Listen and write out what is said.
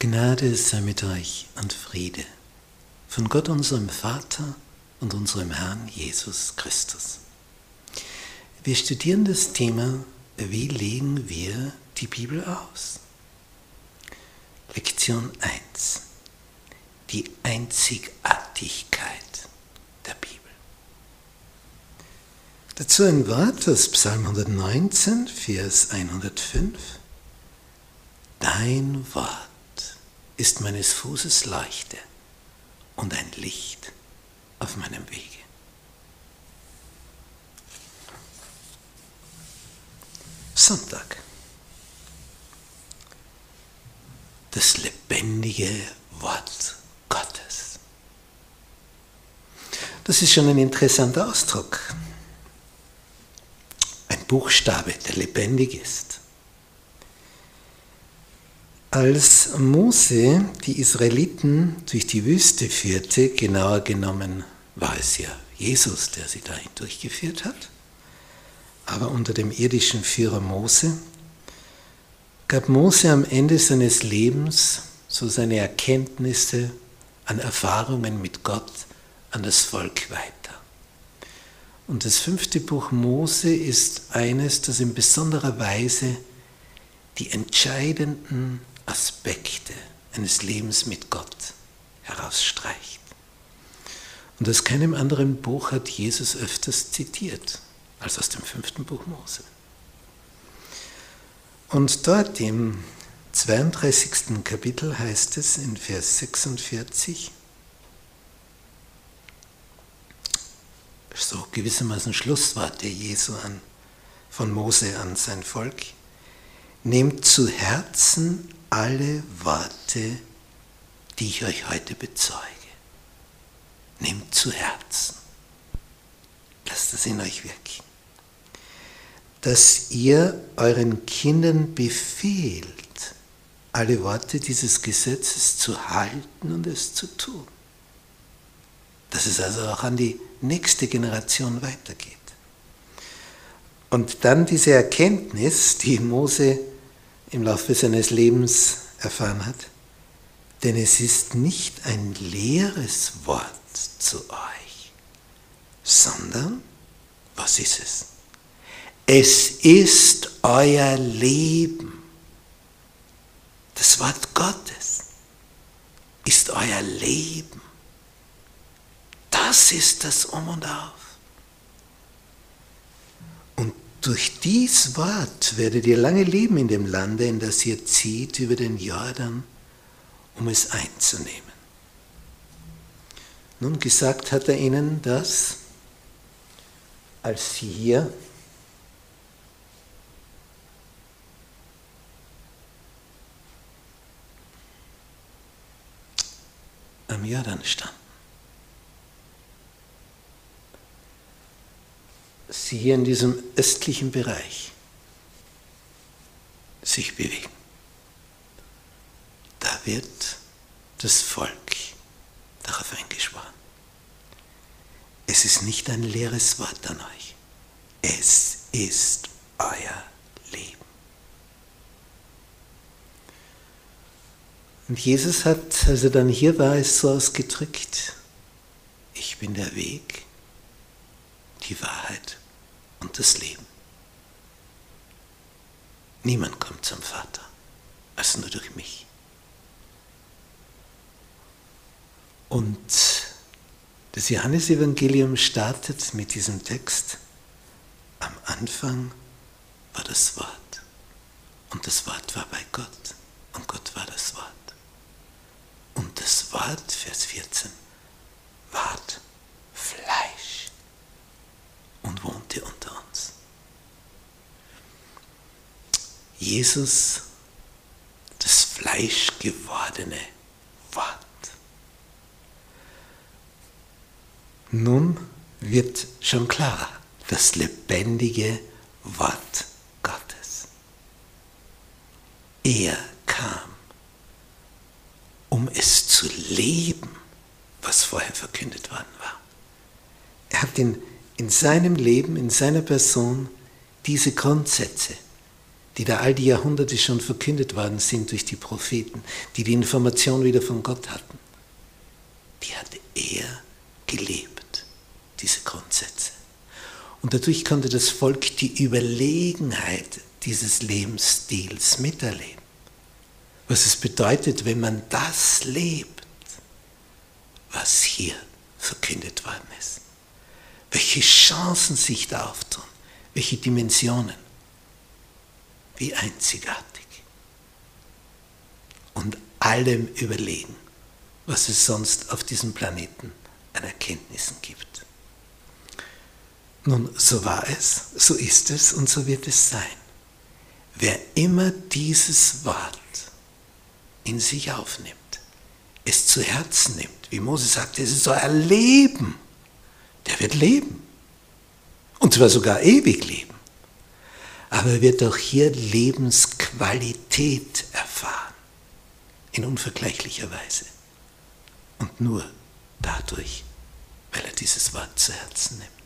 Gnade sei mit euch und Friede von Gott unserem Vater und unserem Herrn Jesus Christus. Wir studieren das Thema, wie legen wir die Bibel aus? Lektion 1. Die Einzigartigkeit der Bibel. Dazu ein Wort aus Psalm 119, Vers 105. Dein Wort ist meines Fußes Leuchte und ein Licht auf meinem Wege. Sonntag. Das lebendige Wort Gottes. Das ist schon ein interessanter Ausdruck. Ein Buchstabe, der lebendig ist. Als Mose die Israeliten durch die Wüste führte, genauer genommen war es ja Jesus, der sie dahin durchgeführt hat, aber unter dem irdischen Führer Mose, gab Mose am Ende seines Lebens so seine Erkenntnisse an Erfahrungen mit Gott an das Volk weiter. Und das fünfte Buch Mose ist eines, das in besonderer Weise die entscheidenden Aspekte eines Lebens mit Gott herausstreicht. Und aus keinem anderen Buch hat Jesus öfters zitiert als aus dem fünften Buch Mose. Und dort im 32. Kapitel heißt es in Vers 46, so gewissermaßen Schlussworte Jesu an, von Mose an sein Volk, nehmt zu Herzen alle Worte, die ich euch heute bezeuge. Nehmt zu Herzen. Lasst es in euch wirken. Dass ihr euren Kindern befehlt, alle Worte dieses Gesetzes zu halten und es zu tun. Dass es also auch an die nächste Generation weitergeht. Und dann diese Erkenntnis, die Mose im Laufe seines Lebens erfahren hat. Denn es ist nicht ein leeres Wort zu euch, sondern, was ist es? Es ist euer Leben. Das Wort Gottes ist euer Leben. Das ist das Um und Auf. Durch dies Wort werdet ihr lange leben in dem Lande, in das ihr zieht über den Jordan, um es einzunehmen. Nun gesagt hat er ihnen das, als sie hier am Jordan standen. Sie hier in diesem östlichen Bereich sich bewegen. Da wird das Volk darauf eingeschworen. Es ist nicht ein leeres Wort an euch. Es ist euer Leben. Und Jesus hat, als er dann hier war, es so ausgedrückt, ich bin der Weg, die Wahrheit und das Leben. Niemand kommt zum Vater, als nur durch mich. Und das Johannesevangelium startet mit diesem Text. Am Anfang war das Wort und das Wort war bei Gott und Gott war das Wort. Und das Wort, Vers 14, Jesus, das fleischgewordene Wort. Nun wird schon klarer, das lebendige Wort Gottes. Er kam, um es zu leben, was vorher verkündet worden war. Er hat in in seinem Leben, in seiner Person diese Grundsätze, die da all die Jahrhunderte schon verkündet worden sind durch die Propheten, die die Information wieder von Gott hatten, die hat er gelebt, diese Grundsätze. Und dadurch konnte das Volk die Überlegenheit dieses Lebensstils miterleben. Was es bedeutet, wenn man das lebt, was hier verkündet worden ist. Welche Chancen sich da auftun, welche Dimensionen. Wie einzigartig. Und allem überlegen, was es sonst auf diesem Planeten an Erkenntnissen gibt. Nun, so war es, so ist es und so wird es sein. Wer immer dieses Wort in sich aufnimmt, es zu Herzen nimmt, wie Mose sagte, es soll erleben, der wird leben. Und zwar sogar ewig leben. Aber er wird auch hier Lebensqualität erfahren. In unvergleichlicher Weise. Und nur dadurch, weil er dieses Wort zu Herzen nimmt.